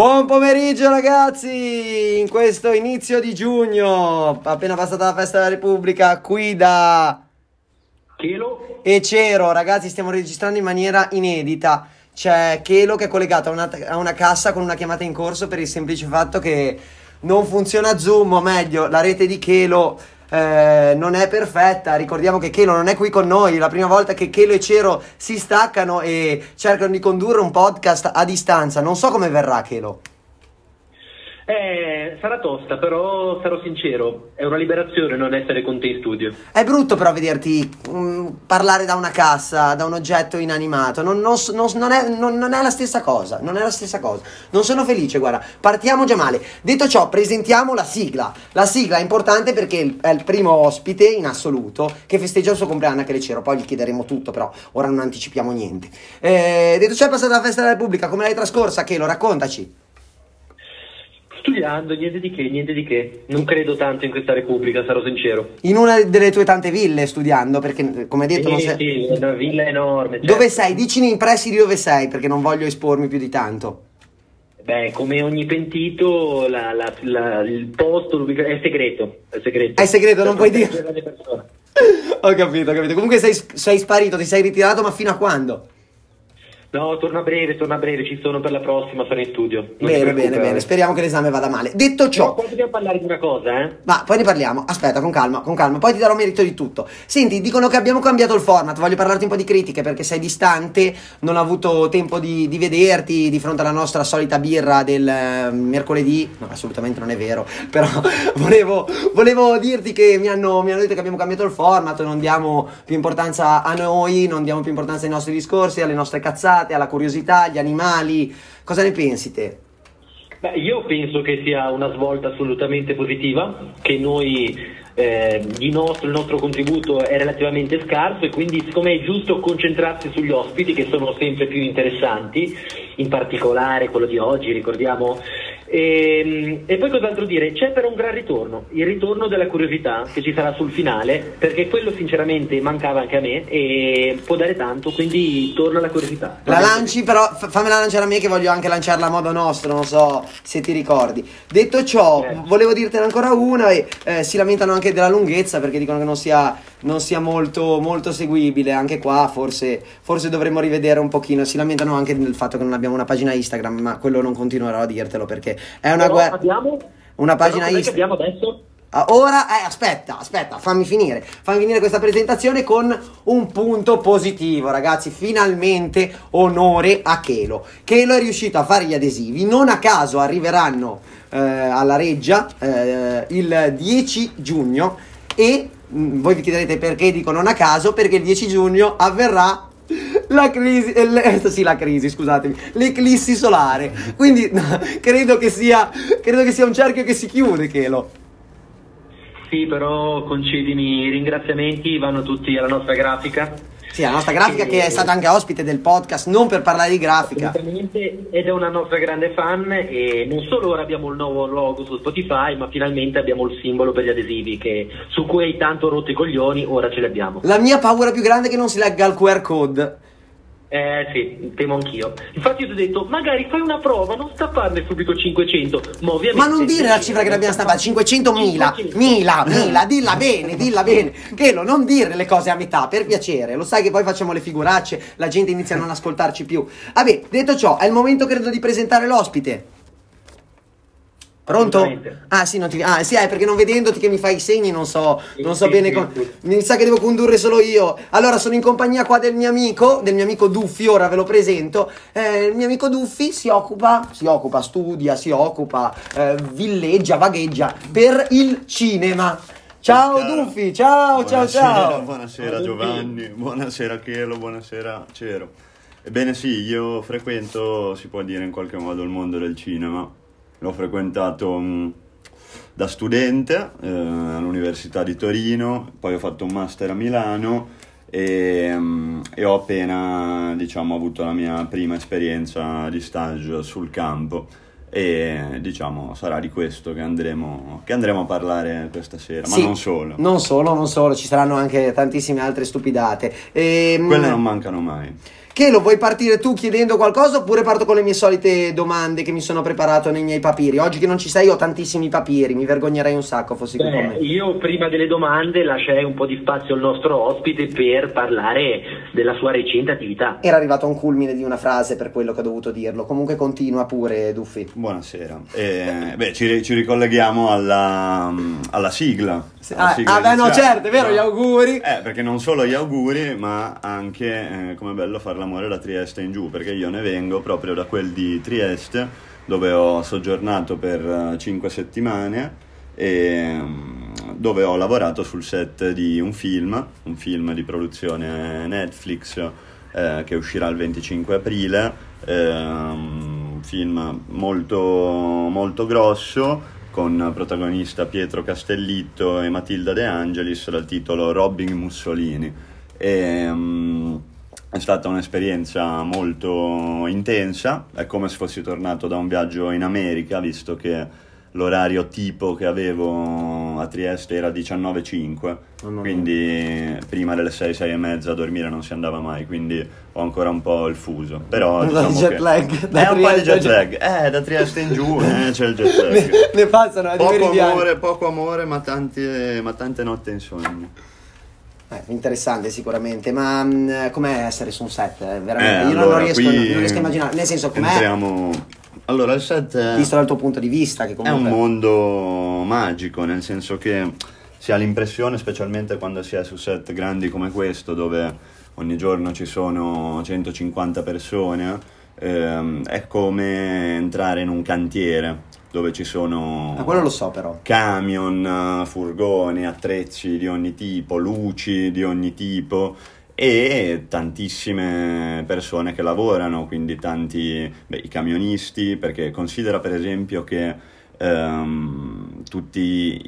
Buon pomeriggio ragazzi, in questo inizio di giugno, appena passata la festa della Repubblica, qui da Chelo? E Cero, ragazzi stiamo registrando in maniera inedita. C'è Chelo che è collegato a una, a una cassa con una chiamata in corso per il semplice fatto che non funziona Zoom, o meglio, la rete di Chelo eh, non è perfetta. Ricordiamo che Chelo non è qui con noi. La prima volta che Chelo e Cero si staccano e cercano di condurre un podcast a distanza. Non so come verrà Chelo. Eh, sarà tosta, però sarò sincero, è una liberazione non essere con te in studio. È brutto però vederti mm, parlare da una cassa, da un oggetto inanimato. Non, non non è, non- è la stessa cosa. Non è la stessa cosa. Non sono felice, guarda. Partiamo già male. Detto ciò, presentiamo la sigla. La sigla è importante perché è il primo ospite in assoluto che festeggia il suo compleanno che le c'ero. Poi gli chiederemo tutto, però ora non anticipiamo niente. Eh, detto ciò, è passata la festa della Repubblica. Come l'hai trascorsa, Chelo? Raccontaci. Studiando, niente di che, niente di che. Non credo tanto in questa Repubblica, sarò sincero. In una delle tue tante ville studiando, perché come hai detto non Sì, sei... sì, è una villa enorme. certo. Dove sei? Dicimi in pressi di dove sei, perché non voglio espormi più di tanto. Beh, come ogni pentito, la- la- la- il posto è segreto. È segreto. È segreto, non puoi dire. Ho capito, ho capito. Comunque sei, sei sparito, ti sei ritirato, ma fino a quando? No, torna a breve, torna a breve, ci sono per la prossima, sono in studio. Non Bene, bene, bene. Speriamo che l'esame vada male. Detto No, ciò, qua dobbiamo parlare di una cosa, eh. ma poi ne parliamo. Aspetta, con calma, con calma. Poi ti darò merito di tutto. Senti, dicono che abbiamo cambiato il format. Voglio parlarti un po' di critiche perché sei distante, non ho avuto tempo di, di vederti di fronte alla nostra solita birra del eh, mercoledì. No, assolutamente non è vero. Però volevo, volevo dirti che mi hanno, mi hanno detto che abbiamo cambiato il format. Non diamo più importanza a noi, non diamo più importanza ai nostri discorsi, alle nostre cazzate, alla curiosità, agli animali. Cosa ne pensi te? Beh, io penso che sia una svolta assolutamente positiva, che noi, eh, nostro, il nostro contributo è relativamente scarso e quindi siccome è giusto concentrarsi sugli ospiti che sono sempre più interessanti, in particolare quello di oggi, ricordiamo. E, e poi cos'altro dire? C'è però un gran ritorno, il ritorno della curiosità che ci sarà sul finale, perché quello sinceramente mancava anche a me e può dare tanto, quindi torna la curiosità. La lanci, però f- fammela lanciare a me che voglio anche lanciarla a modo nostro, non so se ti ricordi. Detto ciò, Eh. volevo dirtene ancora una e eh, si lamentano anche della lunghezza perché dicono che non sia, non sia molto, molto seguibile. Anche qua forse, forse dovremmo rivedere un pochino. Si lamentano anche del fatto che non abbiamo una pagina Instagram, ma quello non continuerò a dirtelo perché è una guerra... abbiamo Una pagina Instagram. abbiamo adesso? Ah, Ora, eh, aspetta, aspetta, fammi finire. Fammi finire questa presentazione con un punto positivo, ragazzi. Finalmente onore a Chelo. Chelo è riuscito a fare gli adesivi. Non a caso arriveranno eh, alla Reggia eh, il 10 giugno. E voi vi chiederete perché dico non a caso? Perché il 10 giugno avverrà. La crisi, eh, eh, sì, la crisi, scusatemi, l'eclissi solare. Quindi credo, che sia, credo che sia un cerchio che si chiude, Chelo. Sì, però concedimi i ringraziamenti, vanno tutti alla nostra grafica. Sì, la nostra grafica che è stata anche ospite del podcast, non per parlare di grafica. Ed è una nostra grande fan e non solo ora abbiamo il nuovo logo su Spotify, ma finalmente abbiamo il simbolo per gli adesivi che, su cui hai tanto rotto i coglioni, ora ce li abbiamo. La mia paura più grande è che non si legga il QR code. Eh sì, temo anch'io. Infatti io ti ho detto, magari fai una prova, non stapparne subito 500, ma ovviamente... Ma non dire la cifra che abbiamo stampata, 500 mila, 500. mila, mila, dilla bene, dilla bene. Chelo, non dire le cose a metà, per piacere. Lo sai che poi facciamo le figuracce, la gente inizia a non ascoltarci più. Vabbè, detto ciò, è il momento credo di presentare l'ospite. Pronto? Ah sì, non ti... ah, sì, è perché non vedendoti che mi fai i segni non so, non so bene come... Mi sa che devo condurre solo io. Allora, sono in compagnia qua del mio amico, del mio amico Duffi, ora ve lo presento. Eh, il mio amico Duffi si occupa, si occupa, studia, si occupa, eh, villeggia, vagheggia per il cinema. Ciao. Duffi, ciao, ciao, Buonasera, ciao. Buonasera Giovanni, buonasera Chelo, buonasera Cero. Ebbene sì, io frequento, si può dire in qualche modo, il mondo del cinema. L'ho frequentato mh, da studente eh, all'Università di Torino, poi ho fatto un master a Milano e, mh, e ho appena, diciamo, avuto la mia prima esperienza di stage sul campo. E diciamo sarà di questo che andremo, che andremo a parlare questa sera, Sì, ma non solo. Non solo, non solo, ci saranno anche tantissime altre stupidate. Ehm, Quelle non mancano mai. Che lo vuoi partire tu chiedendo qualcosa oppure parto con le mie solite domande che mi sono preparato nei miei papiri? Oggi che non ci sei ho tantissimi papiri, mi vergognerei un sacco fossi qui con me. io prima delle domande lascerei un po' di spazio al nostro ospite per parlare della sua recente attività. Era arrivato a un culmine di una frase per quello che ho dovuto dirlo. Comunque continua pure, Duffi. Buonasera. Eh, beh, ci, ci ricolleghiamo alla, alla sigla. alla Ah, sigla ah, beh, no, certo, è vero, No. gli auguri. Eh, perché non solo gli auguri, ma anche eh, come è bello fare l'amore da Trieste in giù, perché io ne vengo proprio da quel di Trieste, dove ho soggiornato per 5 settimane e mm, dove ho lavorato sul set di un film, un film di produzione Netflix eh, che uscirà il 25 aprile, ehm, un film molto, molto grosso con protagonista Pietro Castellitto e Matilda De Angelis dal titolo Robbing Mussolini. E, mm, è stata un'esperienza molto intensa, è come se fossi tornato da un viaggio in America, visto che l'orario tipo che avevo a Trieste era 19.05, Mamma mia. quindi prima delle 6, 6 e mezza a dormire non si andava mai, quindi ho ancora un po' il fuso. Però diciamo jet che- lag, da È un po' di Trieste- jet lag, eh, da Trieste in giù eh, c'è il jet ne, lag. ne passano a di Poco amore, poco amore, ma tante, ma tante notte insonni. Eh, interessante sicuramente, ma mh, com'è essere su un set? eh, Veramente, Eh, io non, allora, lo riesco, non riesco a immaginare, nel senso com'è, Entriamo... Allora, il set è, visto dal tuo punto di vista, che è un comunque... mondo magico, nel senso che si ha l'impressione, specialmente quando si è su set grandi come questo, dove ogni giorno ci sono 150 persone, ehm, è come entrare in un cantiere dove ci sono... Ma quello lo so però. camion, furgoni, attrezzi di ogni tipo, luci di ogni tipo e tantissime persone che lavorano, quindi tanti beh, i camionisti, perché considera per esempio che ehm, tutti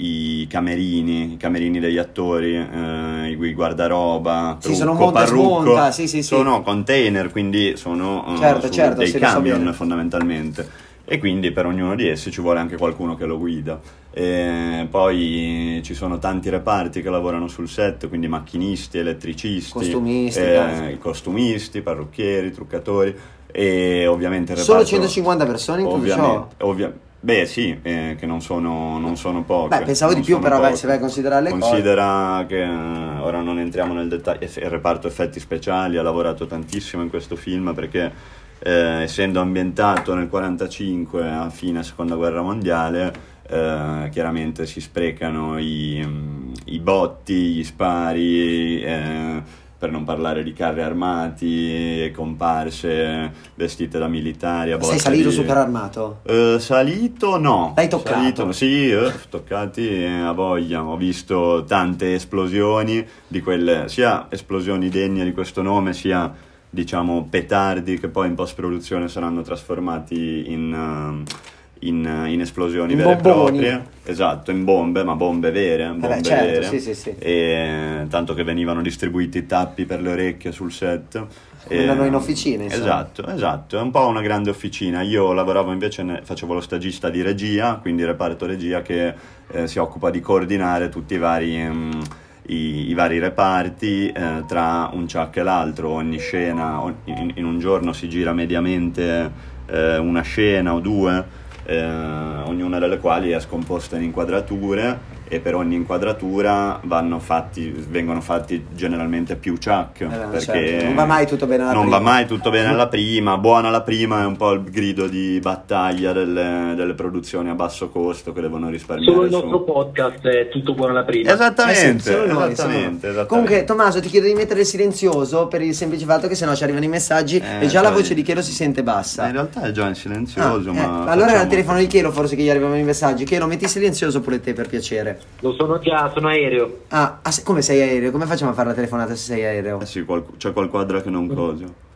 i camerini, i camerini degli attori, eh, i guardaroba, Sì, sono trucco, monta parrucco, smonta, sì, sì, sì. sono container, quindi sono eh, Certo, certo, dei so camion bene. fondamentalmente e quindi per ognuno di essi ci vuole anche qualcuno che lo guida. E poi ci sono tanti reparti che lavorano sul set, quindi macchinisti, elettricisti, Costumisti, eh, costumisti, parrucchieri, truccatori e ovviamente il Solo reparto- 150 persone in tutto ovviamente, ovvia- Beh sì, eh, che non sono, non sono poche. Beh, pensavo di più, però, poche. se vai a considerare le cose. Considera che eh, ora non entriamo nel dettaglio, il reparto effetti speciali ha lavorato tantissimo in questo film perché eh, essendo ambientato nel 45 a fine seconda guerra mondiale, eh, chiaramente si sprecano i, mm, i botti, gli spari, eh, per non parlare di carri armati, comparse vestite da militari. a Sei salito di- super armato? eh, salito no. L'hai toccato? Salito, sì, eh, toccati eh, a voglia. Ho visto tante esplosioni di quelle, sia esplosioni degne di questo nome, sia diciamo petardi che poi in post produzione saranno trasformati in, eh, in, in esplosioni In vere bomboni. e proprie. Esatto, in bombe, ma bombe vere. Bombe beh, certo, vere. sì, sì, sì. E, tanto che venivano distribuiti tappi per le orecchie sul set. Noi in officina, insomma. Esatto, esatto, è un po' una grande officina. Io lavoravo invece, ne- facevo lo stagista di regia, quindi reparto regia che eh, si occupa di coordinare tutti i vari, ehm, i, i vari reparti eh, tra un ciak e l'altro. Ogni scena, in, in un giorno si gira mediamente eh, una scena o due, eh, ognuna delle quali è scomposta in inquadrature e per ogni inquadratura vanno fatti, vengono fatti generalmente più ciak beh, perché certo, non va mai tutto bene alla non prima. va mai tutto bene alla prima, buona la prima è un po' il grido di battaglia delle, delle produzioni a basso costo che devono risparmiare Solo il su- nostro podcast è tutto buono alla prima. Esattamente, Eh sì, esattamente, noi. esattamente. Comunque, Tommaso, ti chiedo di mettere il silenzioso per il semplice fatto che sennò ci arrivano i messaggi Eh, e già la voce di Chelo si sente bassa. in realtà è già in Ah, silenzioso, eh, ma allora era il telefono di Chelo forse che gli arrivavano i messaggi. Chelo, metti silenzioso pure te per piacere. Lo sono già, sono aereo. Ah, ah, se- come sei aereo? Come facciamo a fare la telefonata se sei aereo? Eh sì, qual- c'è qual quadra che non coso.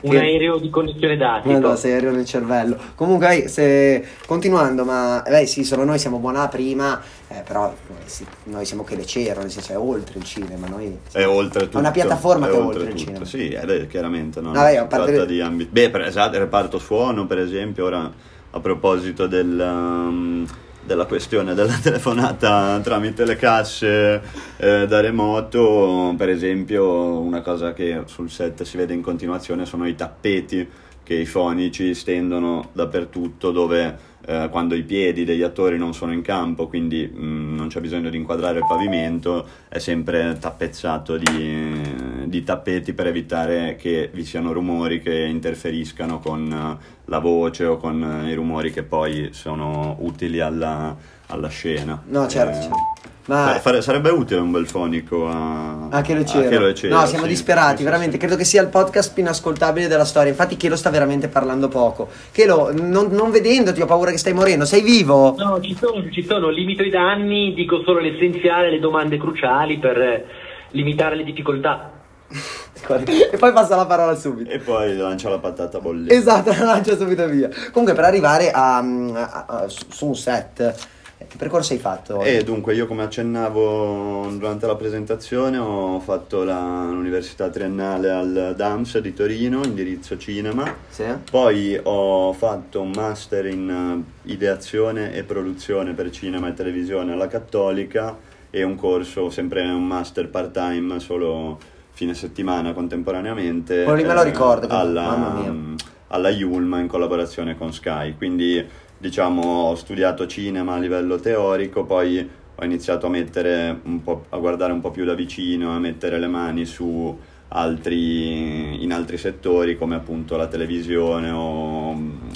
Un Che- aereo di connessione dati. No, no, sei aereo nel cervello. Comunque, se... continuando, ma eh, beh, sì, solo noi siamo buona prima, eh, però eh, sì, noi siamo che le cero, nel senso è oltre il cinema. Noi... È oltre tutto. una piattaforma è che è oltre il tutto. cinema. Sì, eh, beh, chiaramente. No? Vabbè, a Si parte- tratta di ambiti. Beh, per, esatto, il reparto suono, per esempio, ora a proposito del, um, della questione della telefonata tramite le casse eh, da remoto, per esempio una cosa che sul set si vede in continuazione sono i tappeti che i fonici stendono dappertutto dove eh, quando i piedi degli attori non sono in campo, quindi mh, mm, non c'è bisogno di inquadrare il pavimento, è sempre tappezzato di, di, tappeti per evitare che vi siano rumori che interferiscano con uh, la voce o con uh, i rumori che poi sono utili alla, alla scena. No, certo. Eh, certo. Ma fare, sarebbe utile un bel fonico a, a Chelo Cero. No, siamo sì, disperati, sì, veramente. Sì, Credo che sia il podcast più inascoltabile della storia. Infatti, Chelo sta veramente parlando poco. Chelo, non, non vedendoti, ho paura che stai morendo. Sei vivo? No, ci sono, ci sono. Limito i danni, dico solo l'essenziale, le domande cruciali per limitare le difficoltà. e poi passa la parola subito. E poi lancia la patata bollente. Esatto, la lancia subito via. Comunque, per arrivare a, a, a, su un set che percorso hai fatto? Eh, dunque, io come accennavo durante la presentazione ho fatto la, l'università triennale al DAMS di Torino, indirizzo cinema. Sì. Poi ho fatto un master in uh, ideazione e produzione per cinema e televisione alla Cattolica e un corso, sempre un master part-time, solo fine settimana contemporaneamente. Lì me lo ricordo, alla, mamma mia. alla Yulma in collaborazione con Sky, quindi diciamo, ho studiato cinema a livello teorico, poi ho iniziato a, mettere un po', a guardare un po' più da vicino, a mettere le mani su altri, in altri settori come appunto la televisione o,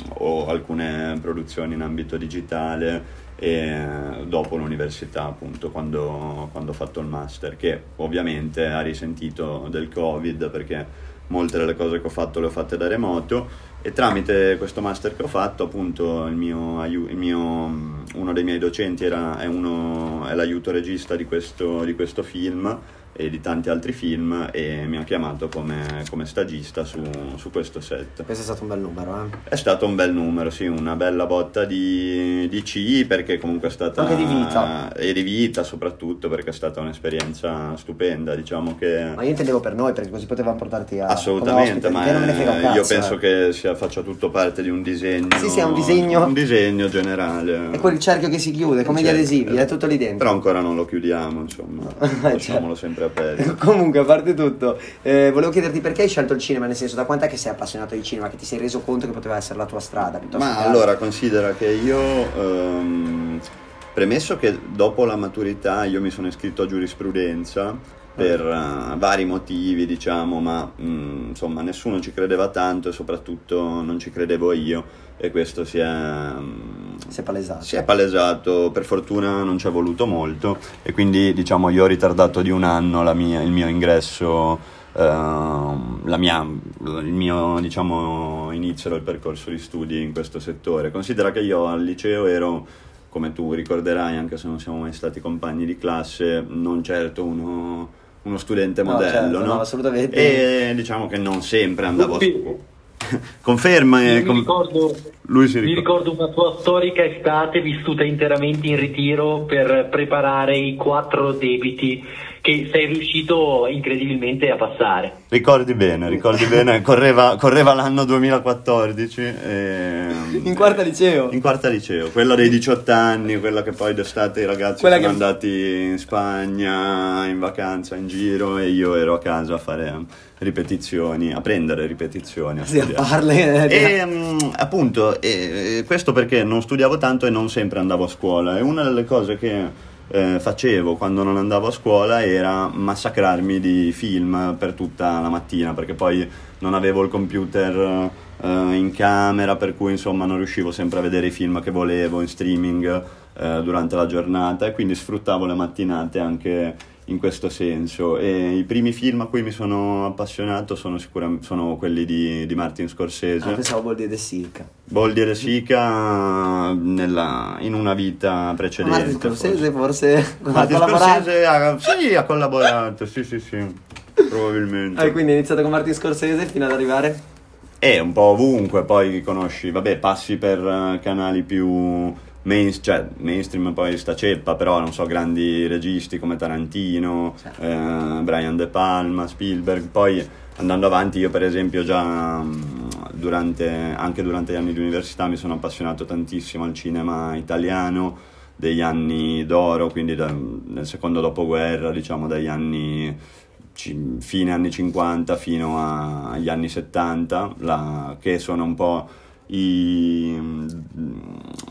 o alcune produzioni in ambito digitale e dopo l'università appunto quando, quando ho fatto il master che ovviamente ha risentito del covid perché molte delle cose che ho fatto le ho fatte da remoto e tramite questo master che ho fatto appunto mio, mio, uno dei miei docenti era, è, uno, è l'aiuto regista di questo, di questo film e di tanti altri film e mi ha chiamato come, come stagista su, su, questo set. Questo è stato un bel numero, eh? È stato un bel numero, sì, una bella botta di, di C perché comunque è stata... Anche di vita. E di vita soprattutto perché è stata un'esperienza stupenda, diciamo che... Ma io intendevo per noi perché così potevamo portarti a... Assolutamente, ma è, io penso eh. che sia, faccia tutto parte di un disegno... Sì, sì, è un disegno... Un disegno generale. È quel cerchio che si chiude, come certo, gli adesivi, è tutto lì dentro. Però ancora non lo chiudiamo, insomma, lasciamolo certo. sempre aperto. Comunque, a parte tutto, eh, volevo chiederti perché hai scelto il cinema, nel senso da quant'è che sei appassionato di cinema, che ti sei reso conto che poteva essere la tua strada? Ma allora, considera che io... Um, premesso che dopo la maturità io mi sono iscritto a giurisprudenza per uh, vari motivi, diciamo, ma mh, insomma nessuno ci credeva tanto e soprattutto non ci credevo io e questo si è, si è, palesato. Si è palesato, per fortuna non ci è voluto molto e quindi diciamo io ho ritardato di un anno mia, il mio ingresso, eh, mia, il mio diciamo, inizio del percorso di studi in questo settore. Considera che io al liceo ero, come tu ricorderai anche se non siamo mai stati compagni di classe, non certo uno, uno studente modello, no, certo, no? no? assolutamente. E diciamo che non sempre andavo a scuola Conferma. Eh, mi, ricordo, lui si ricorda. mi ricordo una tua storica estate vissuta interamente in ritiro per preparare i quattro debiti che sei riuscito incredibilmente a passare. Ricordi bene, ricordi bene, correva, correva l'anno 2014. E... In quarta liceo? In quarta liceo, quella dei 18 anni, quella che poi d'estate i ragazzi quella sono che... andati in Spagna, in vacanza, in giro e io ero a casa a fare ripetizioni, a prendere ripetizioni. A sì, a farle. E um, appunto, e, questo perché non studiavo tanto e non sempre andavo a scuola. E una delle cose che eh, facevo quando non andavo a scuola era massacrarmi di film per tutta la mattina perché poi non avevo il computer eh, in camera per cui insomma non riuscivo sempre a vedere i film che volevo in streaming eh, durante la giornata e quindi sfruttavo le mattinate anche in questo senso. E I primi film a cui mi sono appassionato sono, sicuramente, sono quelli di, di, Martin Scorsese. Ah, pensavo Boldi e De Sica. Boldi e De Sica nella, in una vita precedente. Martin Scorsese forse, forse Martin Scorsese ha, sì, ha collaborato, sì sì sì, probabilmente. Ah, quindi hai iniziato con Martin Scorsese fino ad arrivare? È un po' ovunque, poi conosci, vabbè, passi per uh, canali più main, cioè, mainstream poi sta ceppa, però non so, grandi registi come Tarantino, certo. eh, Brian De Palma, Spielberg, poi andando avanti io per esempio già mm, durante, anche durante gli anni di università mi sono appassionato tantissimo al cinema italiano, degli anni d'oro, quindi da, nel secondo dopoguerra, diciamo dagli anni fine anni 50 fino a, agli anni 70, la, che sono un po' i,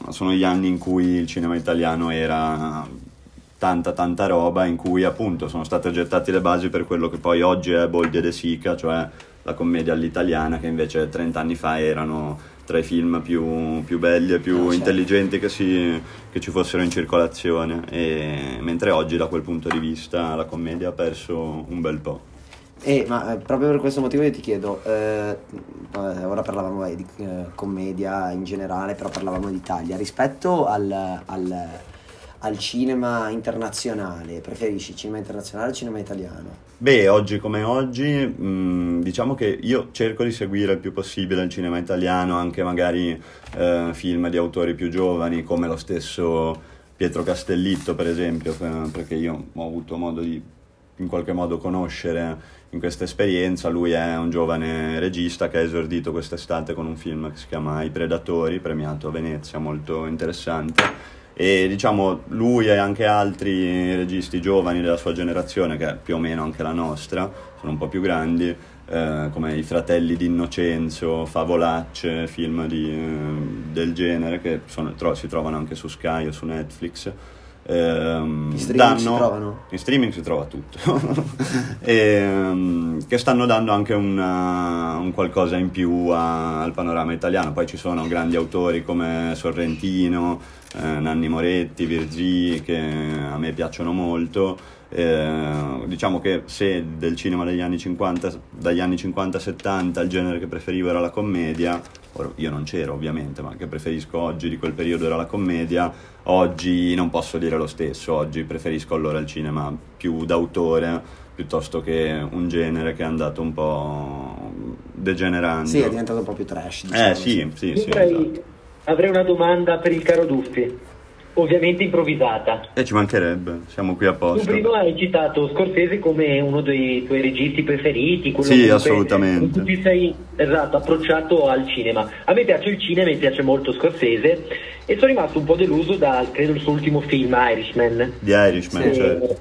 sono gli anni in cui il cinema italiano era tanta tanta roba, in cui appunto sono state gettate le basi per quello che poi oggi è Boldi e De Sica, cioè la commedia all'italiana, che invece 30 anni fa erano tra i film più, più belli e più no, certo. intelligenti che, si, che, ci fossero in circolazione, e, mentre oggi da quel punto di vista la commedia ha perso un bel po'. Eh, ma eh, proprio per questo motivo io ti chiedo, eh, ora parlavamo di eh, commedia in generale, però parlavamo d'Italia, rispetto al, al al cinema internazionale? Preferisci cinema internazionale o cinema italiano? Beh, oggi come oggi, mh, mm, diciamo che io cerco di seguire il più possibile il cinema italiano, anche magari eh, film di autori più giovani, come lo stesso Pietro Castellitto, per esempio, perché io ho avuto modo di in qualche modo conoscere in questa esperienza. Lui è un giovane regista che ha esordito quest'estate con un film che si chiama I Predatori, premiato a Venezia, molto interessante e diciamo lui e anche altri registi giovani della sua generazione, che è più o meno anche la nostra, sono un po' più grandi, eh, come I fratelli di Innocenzo, Favolacce, film di, eh, del genere che sono, tro- si trovano anche su Sky o su Netflix. Ehm, in streaming danno, si trovano? In streaming si trova tutto. e, ehm, che stanno dando anche una, un qualcosa in più a, al panorama italiano. Poi ci sono grandi autori come Sorrentino, eh, Nanni Moretti, Virgi, che a me piacciono molto. Eh, diciamo che se del cinema degli anni 50, dagli anni 50-70 il genere che preferivo era la commedia, io non c'ero ovviamente, ma che preferisco oggi di quel periodo era la commedia, oggi non posso dire lo stesso, oggi preferisco allora il cinema più d'autore piuttosto che un genere che è andato un po' degenerando. Sì, è diventato un po' più trash. Eh, diciamo, eh sì, sì, sì, sì esatto. Avrei una domanda per il caro Duffi ovviamente improvvisata. E ci mancherebbe, siamo qui apposta. Tu prima hai citato Scorsese come uno dei tuoi registi preferiti. Sì, assolutamente. Tu ti sei esatto, approcciato al cinema. A me piace il cinema, mi piace molto Scorsese e sono rimasto un po' deluso da, credo, il suo ultimo film, Irishman. Di Irishman, sì. certo.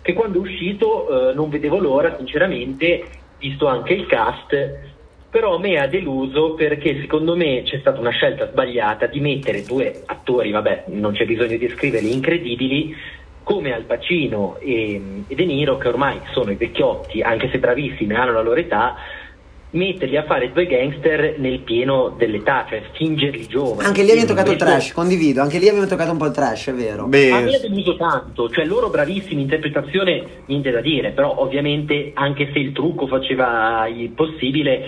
Che quando è uscito eh, non vedevo l'ora, sinceramente, visto anche il cast, però a me ha deluso perché secondo me c'è stata una scelta sbagliata di mettere due attori, vabbè, non c'è bisogno di scriverli, incredibili, come Al Pacino e, e De Niro, che ormai sono i vecchiotti, anche se bravissimi, hanno la loro età, metterli a fare due gangster nel pieno dell'età, cioè fingerli giovani. Anche lì abbiamo toccato il trash, condivido, anche lì abbiamo toccato un po' il trash, è vero. Beh, a me ha deluso tanto, cioè loro bravissimi, interpretazione niente da dire, però ovviamente anche se il trucco faceva il possibile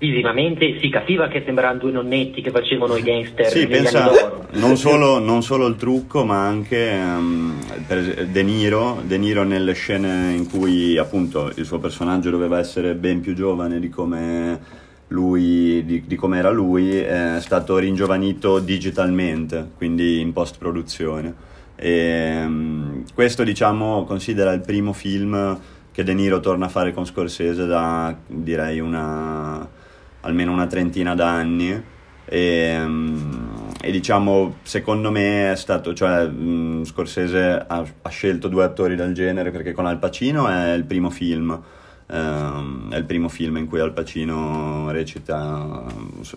visivamente si capiva che sembravano due nonnetti che facevano i gangster sì, pensa, non solo, non solo, il trucco ma anche um, De, Niro, De Niro nelle scene in cui appunto il suo personaggio doveva essere ben più giovane di come lui, di, di come era lui è stato ringiovanito digitalmente quindi in post produzione e, um, questo diciamo considera il primo film che De Niro torna a fare con Scorsese da direi una almeno una trentina d'anni. E, um, e, diciamo secondo me è stato cioè um, Scorsese ha, ha, scelto due attori del genere perché con Al Pacino è il primo film um, è il primo film in cui Al Pacino recita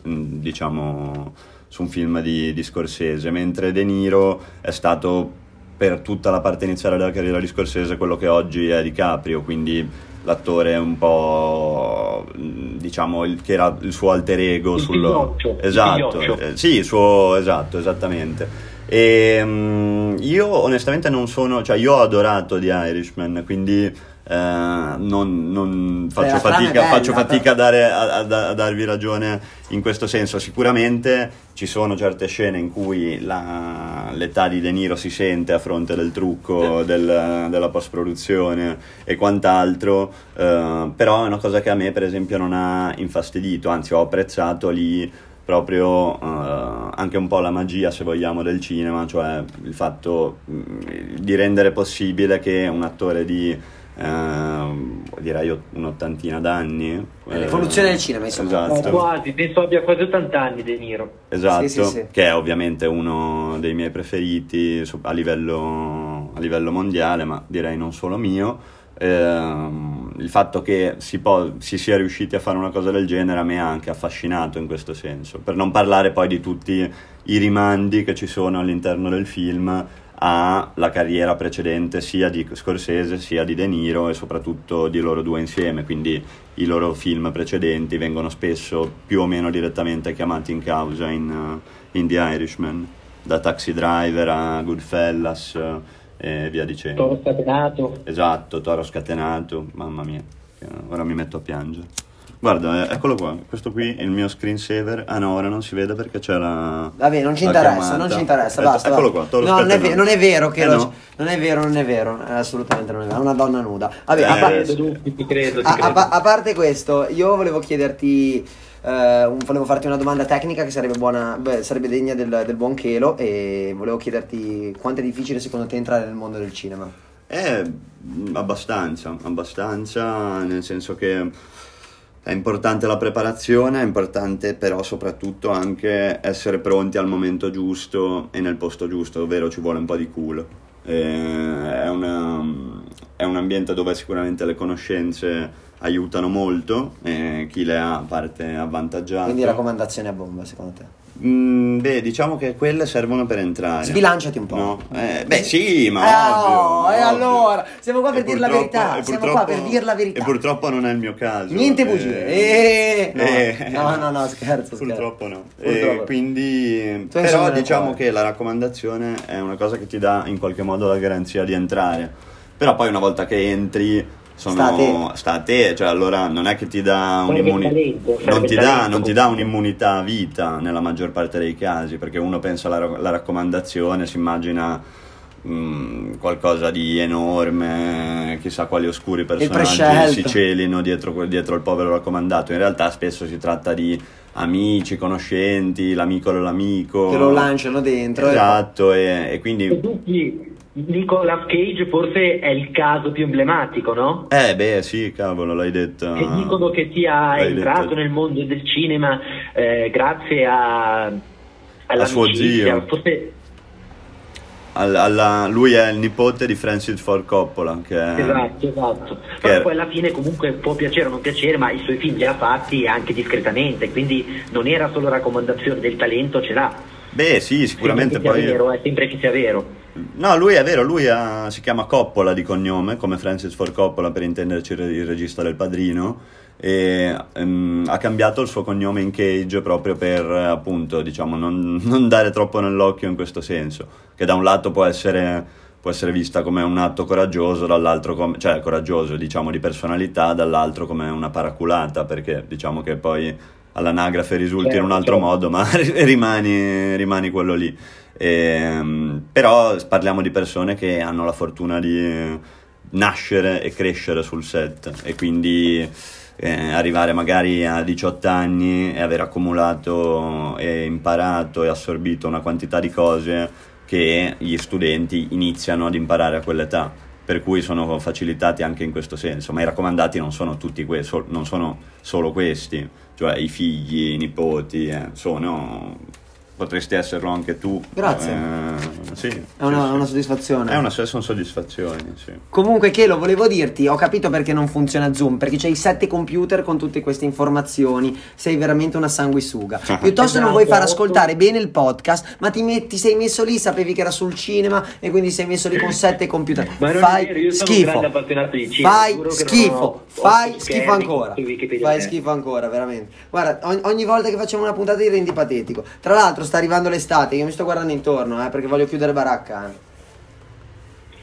diciamo su un film di, di Scorsese mentre De Niro è stato per tutta la parte iniziale della carriera di Scorsese quello che oggi è DiCaprio quindi l'attore un po' diciamo il, che era il suo alter ego il sul esatto eh, sì il suo esatto esattamente. E um, io onestamente non sono cioè io ho adorato The Irishman quindi eh, non, non faccio, fatica, bella, faccio fatica, a, dare, a, a, a, darvi ragione in questo senso. Sicuramente ci sono certe scene in cui la, l'età di De Niro si sente a fronte del trucco, del, della post-produzione e quant'altro, eh, però è una cosa che a me per esempio non ha infastidito, anzi ho apprezzato lì proprio uh, anche un po' la magia, se vogliamo, del cinema, cioè il fatto mh, mm, di rendere possibile che un attore di ehm, direi un'ottantina d'anni. L'evoluzione del cinema, insomma. Esatto. Quasi, penso abbia quasi 80 anni De Niro. Esatto, Sì, sì, sì. che è ovviamente uno dei miei preferiti a livello, a livello mondiale, ma direi non solo mio. Ehm, il fatto che si, po- si sia riusciti a fare una cosa del genere a me ha anche affascinato in questo senso, per non parlare poi di tutti i rimandi che ci sono all'interno del film alla carriera precedente sia di Scorsese sia di De Niro e soprattutto di loro due insieme, quindi i loro film precedenti vengono spesso più o meno direttamente chiamati in causa in, uh, in The Irishman, da Taxi Driver a Goodfellas eh, e via dicendo. Toro scatenato. Esatto, Toro scatenato, mamma mia, ora mi metto a piangere. Guarda, eh, eccolo qua, questo qui è il mio screensaver. Ah no, ora non si vede perché c'è la... Vabbè, non ci interessa, chiamata. non ci interessa, basta. Eccolo qua, no, non è, scatenato. ve- non è vero che Eh lo- no. non è vero, non è vero, assolutamente non è vero, è una donna nuda. Vabbè, a, Eh, pa- Credo, Lupi, ti credo, ti a- a credo. a parte questo, io volevo chiederti, eh, un- volevo farti una domanda tecnica che sarebbe buona, beh, sarebbe degna del, del buon Chelo e volevo chiederti quanto è difficile secondo te entrare nel mondo del cinema. Eh, abbastanza, abbastanza, nel senso che è importante la preparazione, è importante però soprattutto anche essere pronti al momento giusto e nel posto giusto, ovvero ci vuole un po' di culo. È, una- è un ambiente dove sicuramente le conoscenze aiutano molto, e chi le ha parte avvantaggiato. Quindi raccomandazioni a bomba secondo te. Mm, beh, diciamo che quelle servono per entrare. Sbilanciati un po'. No? Eh, beh, sì, ma Eh, ovvio, oh, ma e ovvio. allora? Siamo qua per E dir la verità, siamo qua per dir la verità. E purtroppo non è il mio caso. Niente eh, bugie. Eh, no. eh, no, no, no, scherzo, scherzo. Purtroppo no. Purtroppo. Quindi, Tu però diciamo che la raccomandazione è una cosa che ti dà in qualche modo la garanzia di entrare. Però poi una volta che entri sono, Sta a te. sta a te, cioè allora non è che ti dà un'immunità, non ti dà, non ti dà un'immunità a vita nella maggior parte dei casi, perché uno pensa alla, alla raccomandazione, si immagina mm, qualcosa di enorme, chissà quali oscuri personaggi si celino dietro, dietro il povero raccomandato. In realtà spesso si tratta di amici, conoscenti, l'amico dell'amico. Che lo lanciano dentro. e- Esatto, e, e quindi... Nicolas Cage forse è il caso più emblematico, no? Eh beh sì, cavolo, l'hai detto. Che dicono che sia entrato detto. nel mondo del cinema eh, grazie a, alla suo zio. Forse, Al- alla- lui è il nipote di Francis Ford Coppola, che è... esatto, esatto. che Però era- poi alla fine comunque può piacere o non piacere, ma i suoi film li ha fatti anche discretamente, quindi non era solo raccomandazione del talento, ce l'ha. Beh sì, sicuramente sempre che sia poi... vero, è sempre che sia vero. No, lui è vero, lui ha- si chiama Coppola di cognome, come Francis Ford Coppola per intenderci il regista del Padrino, e ehm, ha cambiato il suo cognome in Cage proprio per appunto, diciamo, non, non dare troppo nell'occhio in questo senso, che da un lato può essere, può essere vista come un atto coraggioso, dall'altro come, cioè coraggioso diciamo di personalità, dall'altro come una paraculata, perché diciamo che poi all'anagrafe risulti in un Certo, altro certo. modo, ma rimani, rimani quello lì. Ehm, però parliamo di persone che hanno la fortuna di nascere e crescere sul set e quindi eh, arrivare magari a 18 anni e aver accumulato e imparato e assorbito una quantità di cose che gli studenti iniziano ad imparare a quell'età. Per cui sono facilitati anche in questo senso, ma i raccomandati non sono tutti que- non sono solo questi, cioè i figli, i nipoti, eh, sono potresti esserlo anche tu. Grazie. Eh, sì, È una, sì, una soddisfazione. È una, sono soddisfazioni, sì. Comunque, che lo volevo dirti, ho capito perché non funziona Zoom, perché c'hai sette computer con tutte queste informazioni, sei veramente una sanguisuga. Piuttosto non vuoi far Esatto. ascoltare bene il podcast, ma ti, metti- ti sei messo lì, sapevi che era sul cinema e quindi sei messo lì con sette computer. Ma fai vero, schifo. cinema, Fai schifo, fai schifo ancora. Fai schifo ancora, veramente. Guarda, ogni, ogni volta che facciamo una puntata ti rendi patetico. Tra l'altro sta arrivando l'estate, io mi sto guardando intorno, eh, perché voglio chiudere baracca. eh.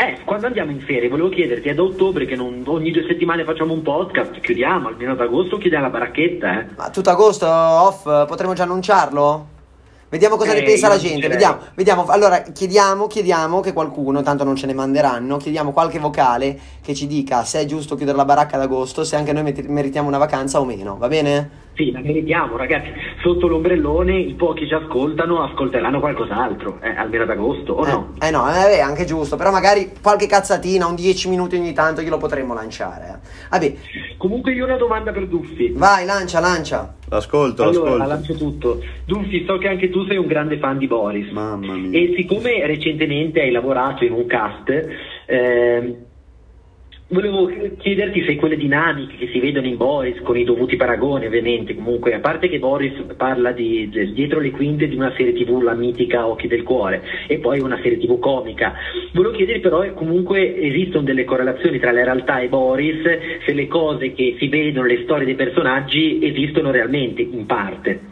Eh, quando andiamo in ferie, volevo chiederti, è da ottobre che non- ogni due settimane facciamo un podcast, chiudiamo, almeno ad agosto chiudiamo la baracchetta, eh. Ma tutto agosto off, potremmo già annunciarlo? Vediamo cosa ne Eh, pensa la gente. Vediamo, vediamo. Allora, chiediamo, chiediamo che qualcuno, tanto non ce ne manderanno, chiediamo qualche vocale che ci dica se è giusto chiudere la baracca ad agosto, se anche noi meritiamo una vacanza o meno. Va bene? Sì, la meritiamo, ragazzi. Sotto l'ombrellone i pochi ci ascoltano, ascolteranno qualcos'altro, eh, almeno ad agosto, o eh, no? Eh no, è anche giusto, però magari qualche cazzatina, un 10 minuti ogni tanto glielo potremmo lanciare. Eh. Vabbè. Comunque io ho una domanda per Duffi. Vai, lancia, lancia. L'ascolto, allora, l'ascolto. lancio tutto. Duffi, so che anche tu sei un grande fan di Boris. Mamma mia. E siccome recentemente hai lavorato in un cast, eh, Volevo chiederti se quelle dinamiche che si vedono in Boris, con i dovuti paragoni ovviamente, comunque, a parte che Boris parla di, di, dietro le quinte di una serie tv, la mitica Occhi del Cuore, e poi una serie tv comica, volevo chiedere però comunque esistono delle correlazioni tra la realtà e Boris, se le cose che si vedono, le storie dei personaggi esistono realmente, in parte.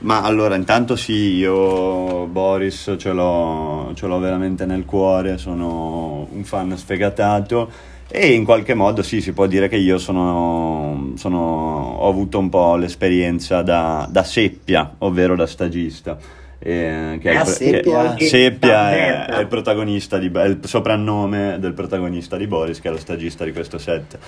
Ma allora, intanto sì, io Boris ce l'ho, ce l'ho veramente nel cuore, sono un fan sfegatato e in qualche modo sì, si può dire che io sono, sono, ho avuto un po' l'esperienza da, da seppia, ovvero da stagista. Eh, che è, Ah, il, Seppia. che- Seppia è, è il protagonista di, è il soprannome del protagonista di Boris, che è lo stagista di questo set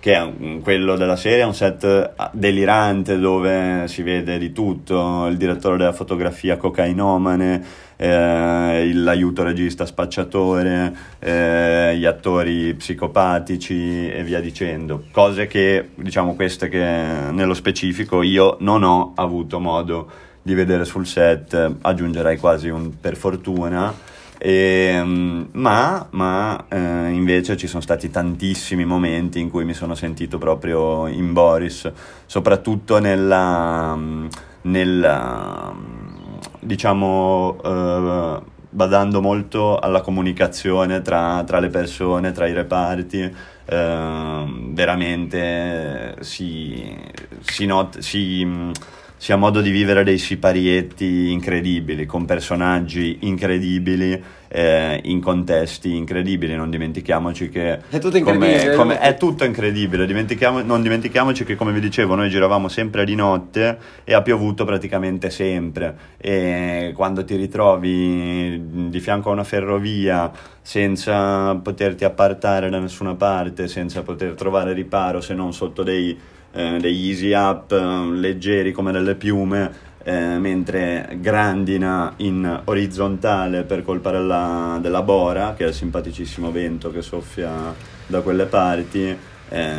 che è un- quello della serie, è un set delirante dove si vede di tutto, il direttore della fotografia cocainomane, eh, l'aiuto regista spacciatore, eh, gli attori psicopatici e via dicendo. Cose che, diciamo queste che nello specifico io non ho avuto modo di vedere sul set, aggiungerei quasi un per fortuna. Ehm, ma ma, eh, invece ci sono stati tantissimi momenti in cui mi sono sentito proprio in Boris, soprattutto nella, nella diciamo, eh, badando molto alla comunicazione tra, tra le persone, tra i reparti. eh, veramente si, si, not- si, si ha modo di vivere dei siparietti incredibili, con personaggi incredibili, eh, in contesti incredibili. Non dimentichiamoci che È tutto come- incredibile, come- no? è tutto incredibile. Dimentichiamo- non dimentichiamoci che, come vi dicevo, noi giravamo sempre di notte e ha piovuto praticamente sempre. E quando ti ritrovi di fianco a una ferrovia senza poterti appartare da nessuna parte, senza poter trovare riparo se non sotto dei, eh, degli easy up eh, leggeri come delle piume. eh, mentre grandina in orizzontale per colpa della, della bora, che è il simpaticissimo vento che soffia da quelle parti, eh,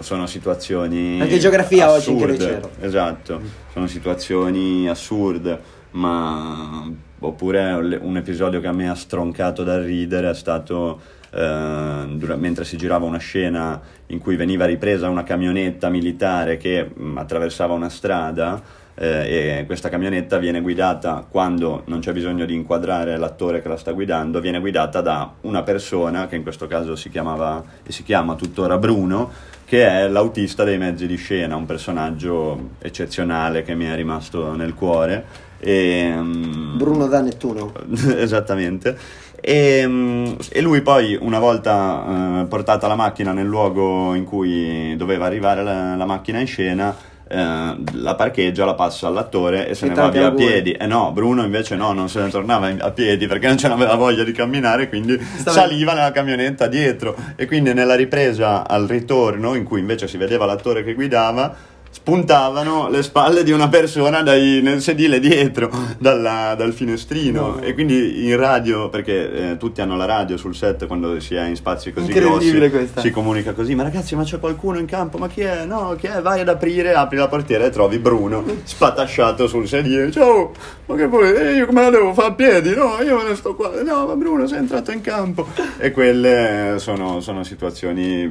sono situazioni Anche geografia oggi in assurde. liceo. Esatto, sono situazioni assurde, ma oppure un episodio che a me ha stroncato dal ridere è stato eh, dura- mentre si girava una scena in cui veniva ripresa una camionetta militare che mh, attraversava una strada eh, e questa camionetta viene guidata quando non c'è bisogno di inquadrare l'attore che la sta guidando, viene guidata da una persona che in questo caso si chiamava e si chiama tuttora Bruno, che è l'autista dei mezzi di scena, un personaggio eccezionale che mi è rimasto nel cuore. E, mm, Bruno da Nettuno. Esattamente. E, mm, e lui poi, una volta eh, portata la macchina nel luogo in cui doveva arrivare la, la macchina in scena, eh, la parcheggia, la passa all'attore e se E ne va via a auguri. piedi. E no, Bruno invece no, non se ne tornava a piedi perché non ce n'aveva voglia di camminare, quindi Stava- saliva nella camionetta dietro. E quindi nella ripresa al ritorno, in cui invece si vedeva l'attore che guidava, spuntavano le spalle di una persona dai- nel sedile dietro dalla- dal finestrino. No. e quindi in radio perché eh, tutti hanno la radio sul set quando si è in spazi così grossi questa. si comunica così. Ma ragazzi ma c'è qualcuno in campo? Ma chi è? No chi è? Vai ad aprire apri la portiera e trovi Bruno spatasciato sul sedile. Ciao ma che vuoi? Eh, io come la devo fare a piedi? No io me ne sto qua. No ma Bruno sei entrato in campo. E quelle sono, sono situazioni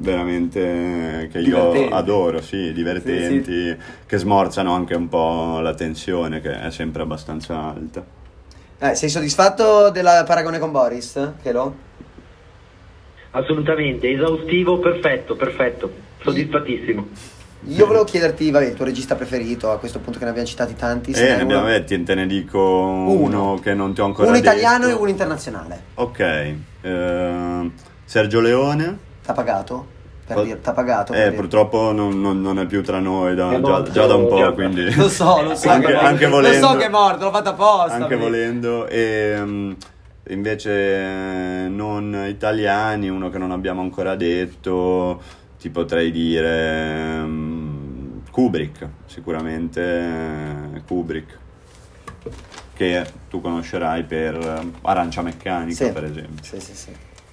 veramente che io Divertenti. adoro sì divertenti che smorzano anche un po' la tensione che è sempre abbastanza alta Eh, sei soddisfatto del paragone con Boris? Che lo? Assolutamente, esaustivo, perfetto, perfetto, soddisfattissimo. Io volevo chiederti, vabbè, il tuo regista preferito, a questo punto che ne abbiamo citati tanti. Eh, ne abbiamo uno, detti, te ne dico uno, Uno. che non ti ho ancora uno detto. italiano e uno internazionale. Ok, eh, Sergio Leone. T'ha pagato? Per dire, t'ha pagato? per Eh, dire. purtroppo non, non- non è più tra noi da, già, già da un po', quindi... Lo so, lo so. Anche- che è morto. anche volendo. Lo so che è morto, l'ho fatto apposta. anche perché- volendo e mm, invece non italiani uno che non abbiamo ancora detto ti potrei dire mm, Kubrick, sicuramente eh, Kubrick, che tu conoscerai per eh, Arancia Meccanica, Sì. per esempio. Sì, sì, sì.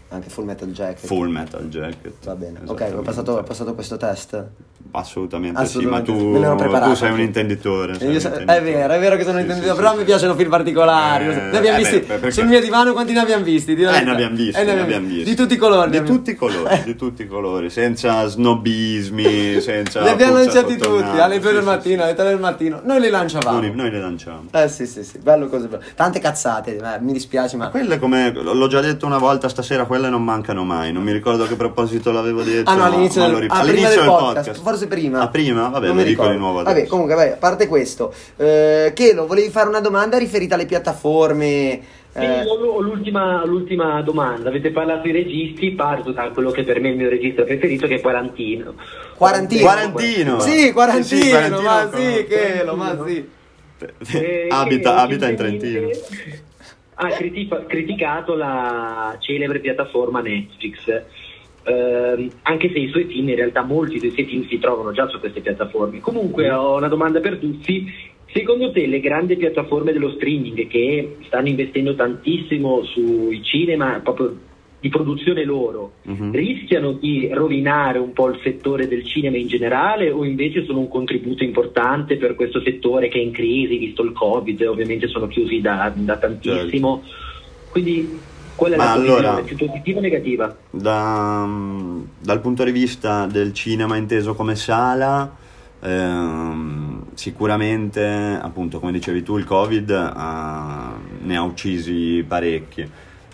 Anche Full Metal Jacket. Full Metal Jacket. Va bene. Ok, ho passato, ho passato questo test. Assolutamente, Assolutamente sì, ma tu, tu sei un intenditore. sei un so- intenditore. è vero, è vero che sono Sì, intenditore, sì, però sì. mi piacciono film particolari. Eh, ne abbiamo eh, visti beh, perché- sul mio divano quanti ne abbiamo visti? Di, Eh, ne abbiamo visti, Eh, ne abbiamo visti. Di tutti i colori. Di tutti i colori, di tutti i colori, senza snobismi, senza... Li abbiamo lanciati tutti, alle 2 sì, del mattino, alle 3 del mattino. Noi li lanciavamo. Noi, noi le lanciamo. Eh sì, sì, sì, bello così. bello. Tante cazzate, eh, mi dispiace, ma... Quelle come, l'ho già detto una volta stasera, quelle non mancano mai, non mi ricordo a che proposito l'avevo detto. Ah no, all'inizio, del, ah, all'inizio del podcast, forse prima. Ah, prima? Vabbè, Non lo mi dico ricordo. di nuovo adesso. Vabbè, comunque, vabbè, a parte questo, eh, Chelo, volevi fare una domanda riferita alle piattaforme? Sì, eh, l'ultima, l'ultima domanda. Avete parlato di registi, parto da quello che per me è il mio regista preferito, che è Quarantino. Quarantino. Quarantino. Sì, Quarantino, Sì, sì, Quarantino ma lo sì. Chelo, ma sì. Eh, abita, che abita in recentemente Trentino. Ha criti- criticato la celebre piattaforma Netflix. Ehm, anche se i suoi film, in realtà molti dei suoi film si trovano già su queste piattaforme. Comunque ho una domanda per tutti. Secondo te le grandi piattaforme dello streaming che stanno investendo tantissimo sui cinema, proprio di produzione loro, Mhm. rischiano di rovinare un po' il settore del cinema in generale o invece sono un contributo importante per questo settore che è in crisi, visto il Covid, ovviamente sono chiusi da, da tantissimo. Quindi qual è Ma la tua allora- più positiva o negativa? Da- dal punto di vista del cinema inteso come sala, ehm, sicuramente, appunto, come dicevi tu, il Covid ha- ne ha uccisi parecchi.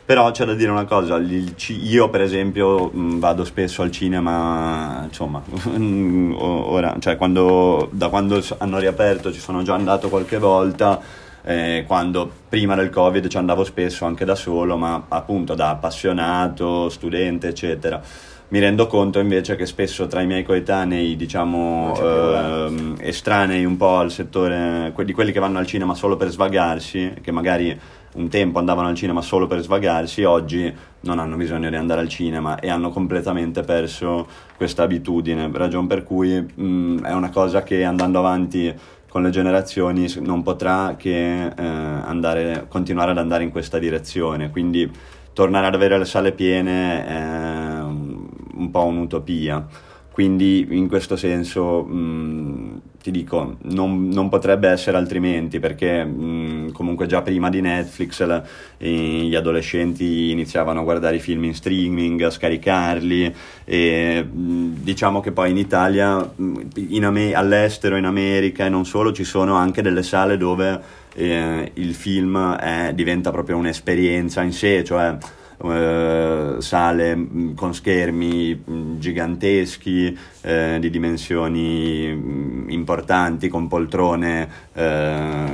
Però c'è da dire una cosa, io per esempio mh, vado spesso al cinema, insomma, ora, cioè quando, da quando hanno riaperto ci sono già andato qualche volta, eh, quando prima del Covid ci andavo spesso anche da solo, ma appunto da appassionato, studente, eccetera. Mi rendo conto invece che spesso tra i miei coetanei, diciamo, ehm, estranei un po' al settore, di quelli che vanno al cinema solo per svagarsi, che magari un tempo andavano al cinema solo per svagarsi, oggi non hanno bisogno di andare al cinema e hanno completamente perso questa abitudine, ragion per cui mh, è una cosa che andando avanti con le generazioni non potrà che eh, andare, continuare ad andare in questa direzione, quindi tornare ad avere le sale piene è un po' un'utopia. Quindi in questo senso mh, ti dico, non, non potrebbe essere altrimenti perché mh, comunque già prima di Netflix la- eh, gli adolescenti iniziavano a guardare i film in streaming, a scaricarli e mh, diciamo che poi in Italia, in Ame- all'estero, in America e non solo, ci sono anche delle sale dove eh, il film è- diventa proprio un'esperienza in sé, cioè eh, sale mh, con schermi mh, giganteschi eh, di dimensioni mh, importanti con poltrone eh,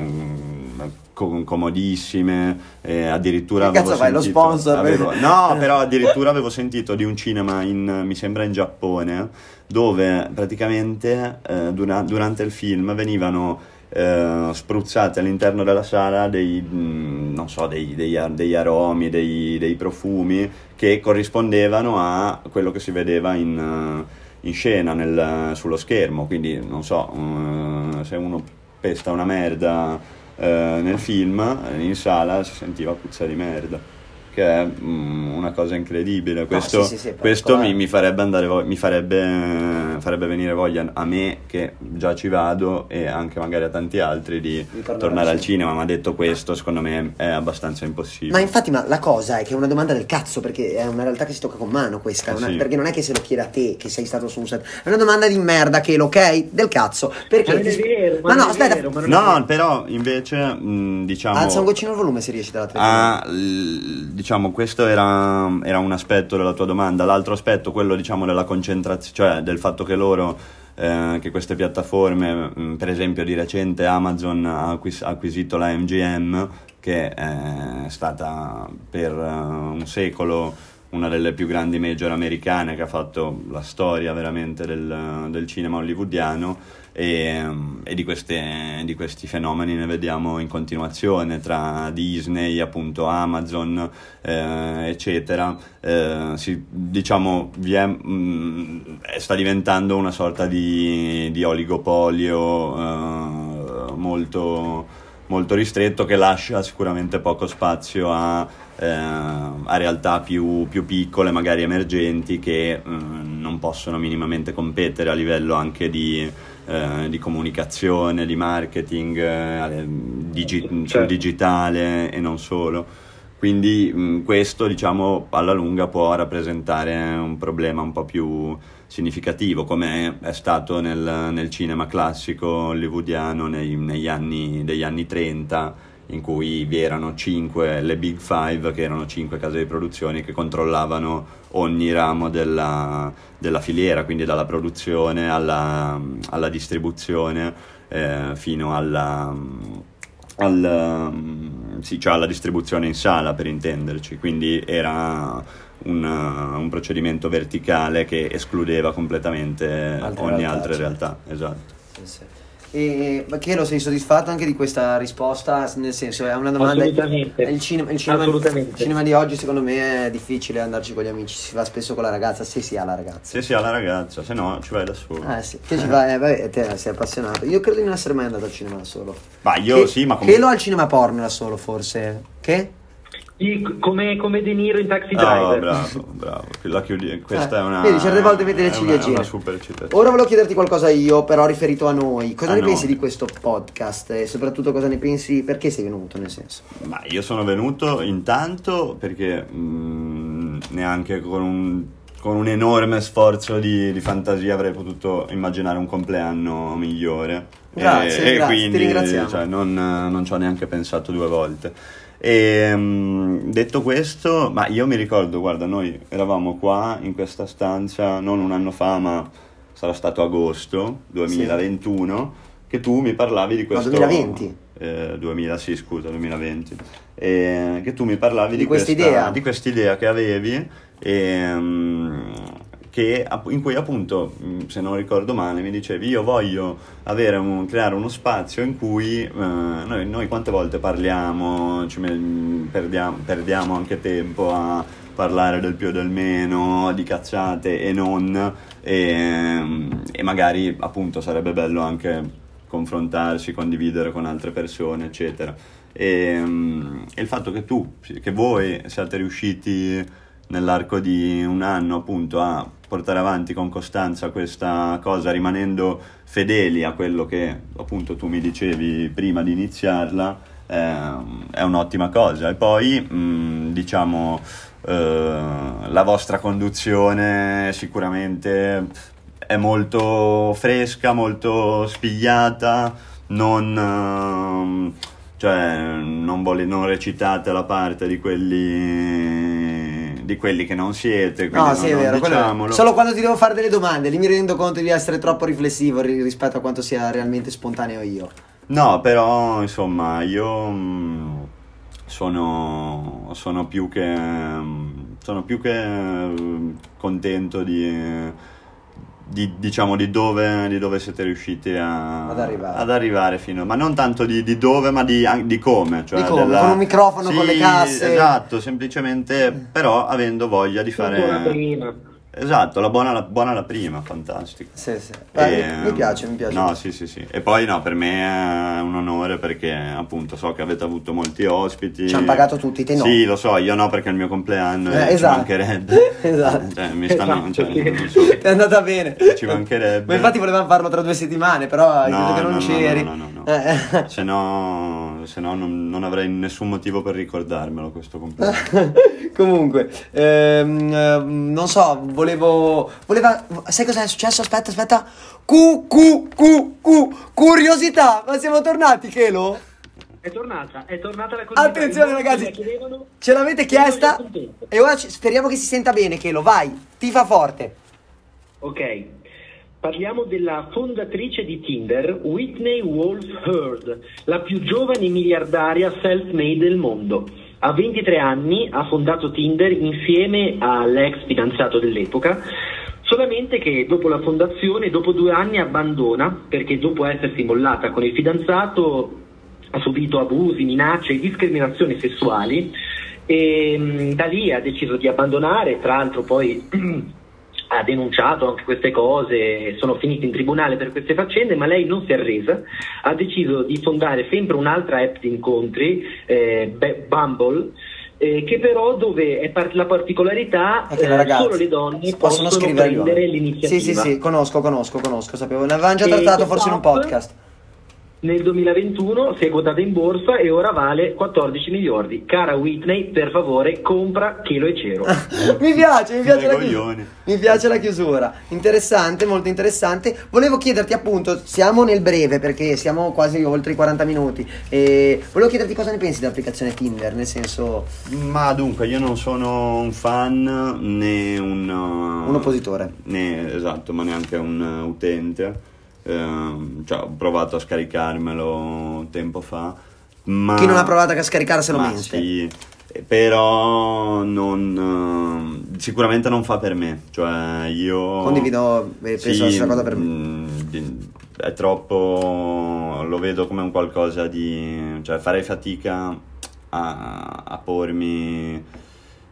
co- comodissime eh, addirittura Che cazzo avevo lo sentito- sponsor? avevo- no però addirittura avevo sentito di un cinema in mi sembra in Giappone dove praticamente eh, dura- durante il film venivano eh, spruzzati all'interno della sala dei, mh, non so, dei- degli, a- degli aromi, dei, dei profumi che corrispondevano a quello che si vedeva in, eh, in scena nel- sullo schermo. Quindi, non so, eh, se uno pesta una merda eh, nel film, in sala si sentiva puzza di merda. Che è mm, una cosa incredibile. Questo, sì, sì, sì, questo mi, mi farebbe andare vo- mi farebbe, farebbe venire voglia a me che già ci vado e anche magari a tanti altri di, tornare al cinema ma detto questo secondo me è abbastanza impossibile Ma infatti, ma la cosa è che è una domanda del cazzo, perché è una realtà che si tocca con mano questa, una- Sì. perché non è che se lo chiede a te che sei stato su un set, è una domanda di merda che ok? Del cazzo. Perché Ma non è ti- vero, ma ma non no, è aspetta, vero, ma non è no vero. però invece mh, diciamo alza un goccino il volume se riesci dalla Ah, l- diciamo, questo era, era un aspetto della tua domanda. L'altro aspetto, quello diciamo della concentrazione, cioè del fatto che loro, eh, che queste piattaforme, mh, per esempio di recente Amazon ha acquis- acquisito la MGM, che è stata per eh, un secolo una delle più grandi major americane che ha fatto la storia veramente del, del cinema hollywoodiano e, e di, queste, di, questi fenomeni ne vediamo in continuazione tra Disney, appunto Amazon, eh, eccetera. Eh, si, diciamo, è, mh, mm, sta diventando una sorta di, di oligopolio eh, molto, molto ristretto che lascia sicuramente poco spazio a eh, a realtà più, più, piccole, magari emergenti, che eh, non possono minimamente competere a livello anche di, eh, di comunicazione, di marketing, eh, digi- certo. sul digitale e non solo. Quindi mh, questo diciamo alla lunga può rappresentare un problema un po' più significativo come è stato nel, nel cinema classico hollywoodiano nei, negli anni, degli anni 30 in cui vi erano cinque, le Big Five, che erano cinque case di produzione che controllavano ogni ramo della, della filiera, quindi dalla produzione alla, alla distribuzione eh, fino alla, al, sì, cioè alla distribuzione in sala per intenderci, quindi era un, un procedimento verticale che escludeva completamente altre ogni realtà, altra certo. realtà. Esatto. Sì, sì. E, che lo sei soddisfatto anche di questa risposta? Nel senso, è una domanda. Assolutamente. Il cinema, il cinema, Assolutamente. Il cinema di oggi, secondo me, è difficile andarci con gli amici. Si va spesso con la ragazza, se si ha la ragazza. Se si ha la ragazza, se no ci vai da solo. Eh sì, che ci vai, eh, vabbè, te sei appassionato. Io credo di non essere mai andato al cinema da solo. Ma io che, sì, ma come. Che lo al cinema porno da solo, forse. Che? Come, come De Niro in Taxi Driver. Oh, bravo, bravo. La chiudi. Questa eh, è una. Vedi, certe volte vedi le ciliegine. Una super citazione. Ora volevo chiederti qualcosa io, però riferito a noi. Cosa a ne noi. pensi di questo podcast? E soprattutto cosa ne pensi? Perché sei venuto, nel senso? Ma io sono venuto intanto perché mh, mm, neanche con un, con un, enorme sforzo di, di, fantasia avrei potuto immaginare un compleanno migliore. Grazie, e, grazie. e quindi ti ringraziamo. Cioè, non, non ci ho neanche pensato due volte. E um, detto questo, ma io mi ricordo, guarda, noi eravamo qua in questa stanza non un anno fa, ma sarà stato agosto 2021, sì. che tu mi parlavi di questo... No, 2020. Eh, 2000, sì, scusa, 2020. Eh, che tu mi parlavi di, di quest'idea. Di quest'idea che avevi e... Um, che, in cui appunto, mm, se non ricordo male, mi dicevi io voglio un, creare uno spazio in cui eh, noi, noi, quante volte parliamo, ci perdiamo, perdiamo anche tempo a parlare del più e del meno, di cazzate e non, e, e magari appunto sarebbe bello anche confrontarsi, condividere con altre persone, eccetera. E, e il fatto che tu, che voi siate riusciti nell'arco di un anno appunto a portare avanti con costanza questa cosa rimanendo fedeli a quello che appunto tu mi dicevi prima di iniziarla eh, è un'ottima cosa. E poi mh, diciamo eh, la vostra conduzione sicuramente è molto fresca molto spigliata non cioè non, vole, non recitate la parte di quelli di quelli che non siete. No, sì, è vero. Quello... Solo quando ti devo fare delle domande, lì mi rendo conto di essere troppo riflessivo rispetto a quanto sia realmente spontaneo io. No, però insomma, io mm, sono, sono, più che, mm, sono più che mh, contento di di, diciamo, di dove, di dove siete riusciti a, ad, arrivare. ad arrivare fino. Ma non tanto di, di dove ma di, di come cioè di come? della... con un microfono sì, con le casse? esatto semplicemente però avendo voglia di fare Esatto, la buona, la buona la prima, fantastico. Sì, sì. Beh, e, mi piace, mi piace. No, sì, sì, sì. E poi no, per me è un onore perché appunto so che avete avuto molti ospiti. Ci hanno pagato tutti, te no. Sì, lo so, io no perché è il mio compleanno eh, esatto. ci mancherebbe. esatto. Cioè, mi stanno, esatto, cioè, so. È andata bene. Ci mancherebbe. Ma infatti volevamo farlo tra due settimane, però no, credo che non no, c'eri. No, no, no, no. Eh. se no, se no non, non, avrei nessun motivo per ricordarmelo questo compleanno. Comunque, ehm, ehm, non so, volevo voleva. Sai cos'è successo? Aspetta, aspetta. Q, Q, Q, Q. Curiosità. Ma siamo tornati, Chelo? È tornata, è tornata la curiosità. Attenzione, ragazzi. Ce l'avete chiesta? E ora speriamo che si senta bene, Chelo. Vai, ti fa forte. Ok. Parliamo della fondatrice di Tinder, Whitney Wolf Heard, la più giovane miliardaria self-made del mondo. a 23 anni ha fondato Tinder insieme all'ex fidanzato dell'epoca, solamente che dopo la fondazione, dopo due anni abbandona perché dopo essersi mollata con il fidanzato ha subito abusi, minacce e discriminazioni sessuali e mh, da lì ha deciso di abbandonare, tra l'altro poi ha denunciato anche queste cose, sono finiti in tribunale per queste faccende, ma lei non si è arresa, ha deciso di fondare sempre un'altra app di incontri, eh, Bumble, eh, che però dove è par- la particolarità È che eh, solo le donne possono possono, scrivere prendere io. l'iniziativa. Sì, sì, sì, conosco, conosco, conosco, sapevo. Ne avevamo già trattato forse in un podcast. Nel 2021 si è quotata in borsa e ora vale 14 miliardi. Cara Whitney, per favore, compra Chelo e Cero. mi piace, mi piace, la chiusura. mi piace la chiusura. Interessante, molto interessante. Volevo chiederti appunto, siamo nel breve perché siamo quasi oltre i 40 minuti. E volevo chiederti cosa ne pensi dell'applicazione Tinder, nel senso Ma dunque, io non sono un fan né un... un oppositore. Né, esatto, ma neanche un utente. Ehm, cioè, ho provato a scaricarmelo tempo fa. Ma... Chi non ha provato a scaricarselo ma mente. sì, eh, però non, eh, sicuramente non fa per me. Cioè, io... Condivido, eh, penso Sì, la stessa cosa per me. mm, È troppo... lo vedo come un qualcosa di... cioè farei fatica a, a pormi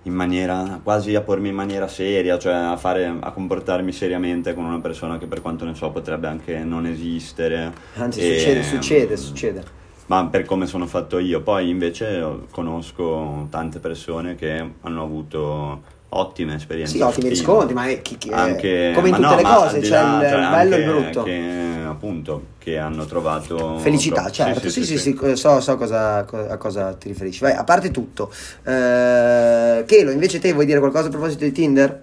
in maniera... quasi a pormi in maniera seria, cioè a fare... a comportarmi seriamente con una persona che per quanto ne so potrebbe anche non esistere. Anzi, E- succede, succede, succede. ma per come sono fatto io. Poi invece conosco tante persone che hanno avuto ottime esperienze. Sì, ottimi riscontri, ma è chi- chi- è- Anche, come in ma tutte no, le cose, c'è là, il- cioè il bello e il brutto. Che appunto che hanno trovato Felicità, pro- certo, sì, sì, sì, so, so cosa, co- a cosa ti riferisci. Vai, a parte tutto, eh, Chelo, invece te vuoi dire qualcosa a proposito di Tinder?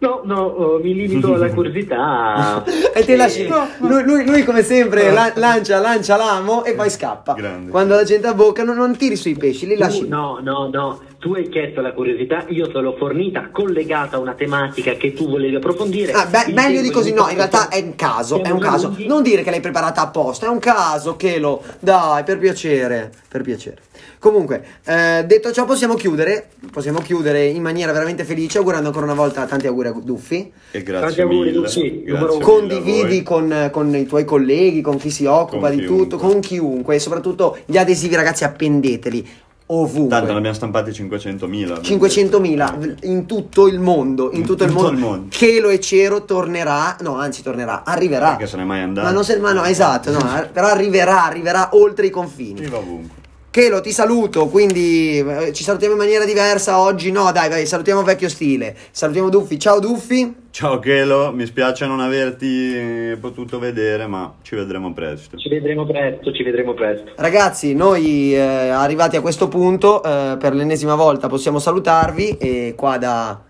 No, no, oh, mi limito alla curiosità. e te lasci Eh, lui, lui- lui come sempre la- lancia, lancia l'amo e poi scappa. Grande. Quando la gente abbocca non, non tiri sui pesci, li lasci. Tu- no, no, no, tu hai chiesto la curiosità, io te l'ho fornita collegata a una tematica che tu volevi approfondire. Ah, beh, meglio di così, no, in realtà è un caso, è un caso. lunghi. Non dire che l'hai preparata apposta, è un caso, Chelo. Dai, per piacere, per piacere. Comunque, eh, detto ciò possiamo chiudere, possiamo chiudere in maniera veramente felice, augurando ancora una volta tanti auguri a Duffi. E Tanti grazie auguri, mille. Lucy, grazie Condividi con, con i tuoi colleghi, con chi si occupa Con di tutto, chiunque. con chiunque e soprattutto gli adesivi ragazzi appendeteli ovunque. Tanto ne abbiamo stampati 500.000. 500.000 in tutto il mondo, in, In tutto, il, tutto mondo. il mondo. Chelo e Cero tornerà, no, anzi tornerà, arriverà. Perché se n'è mai andato. Ma non se, ma no, esatto, no, però arriverà, arriverà oltre i confini. Io va ovunque. Chelo, ti saluto, quindi eh, ci salutiamo in maniera diversa oggi. No, dai, vai, salutiamo vecchio stile. Salutiamo Duffi. Ciao Duffi. Ciao Chelo, mi spiace non averti potuto vedere, ma ci vedremo presto. Ci vedremo presto, ci vedremo presto. Ragazzi, noi eh, arrivati a questo punto, eh, per l'ennesima volta possiamo salutarvi e qua da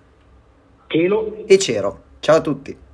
Chelo e Cero. Ciao a tutti.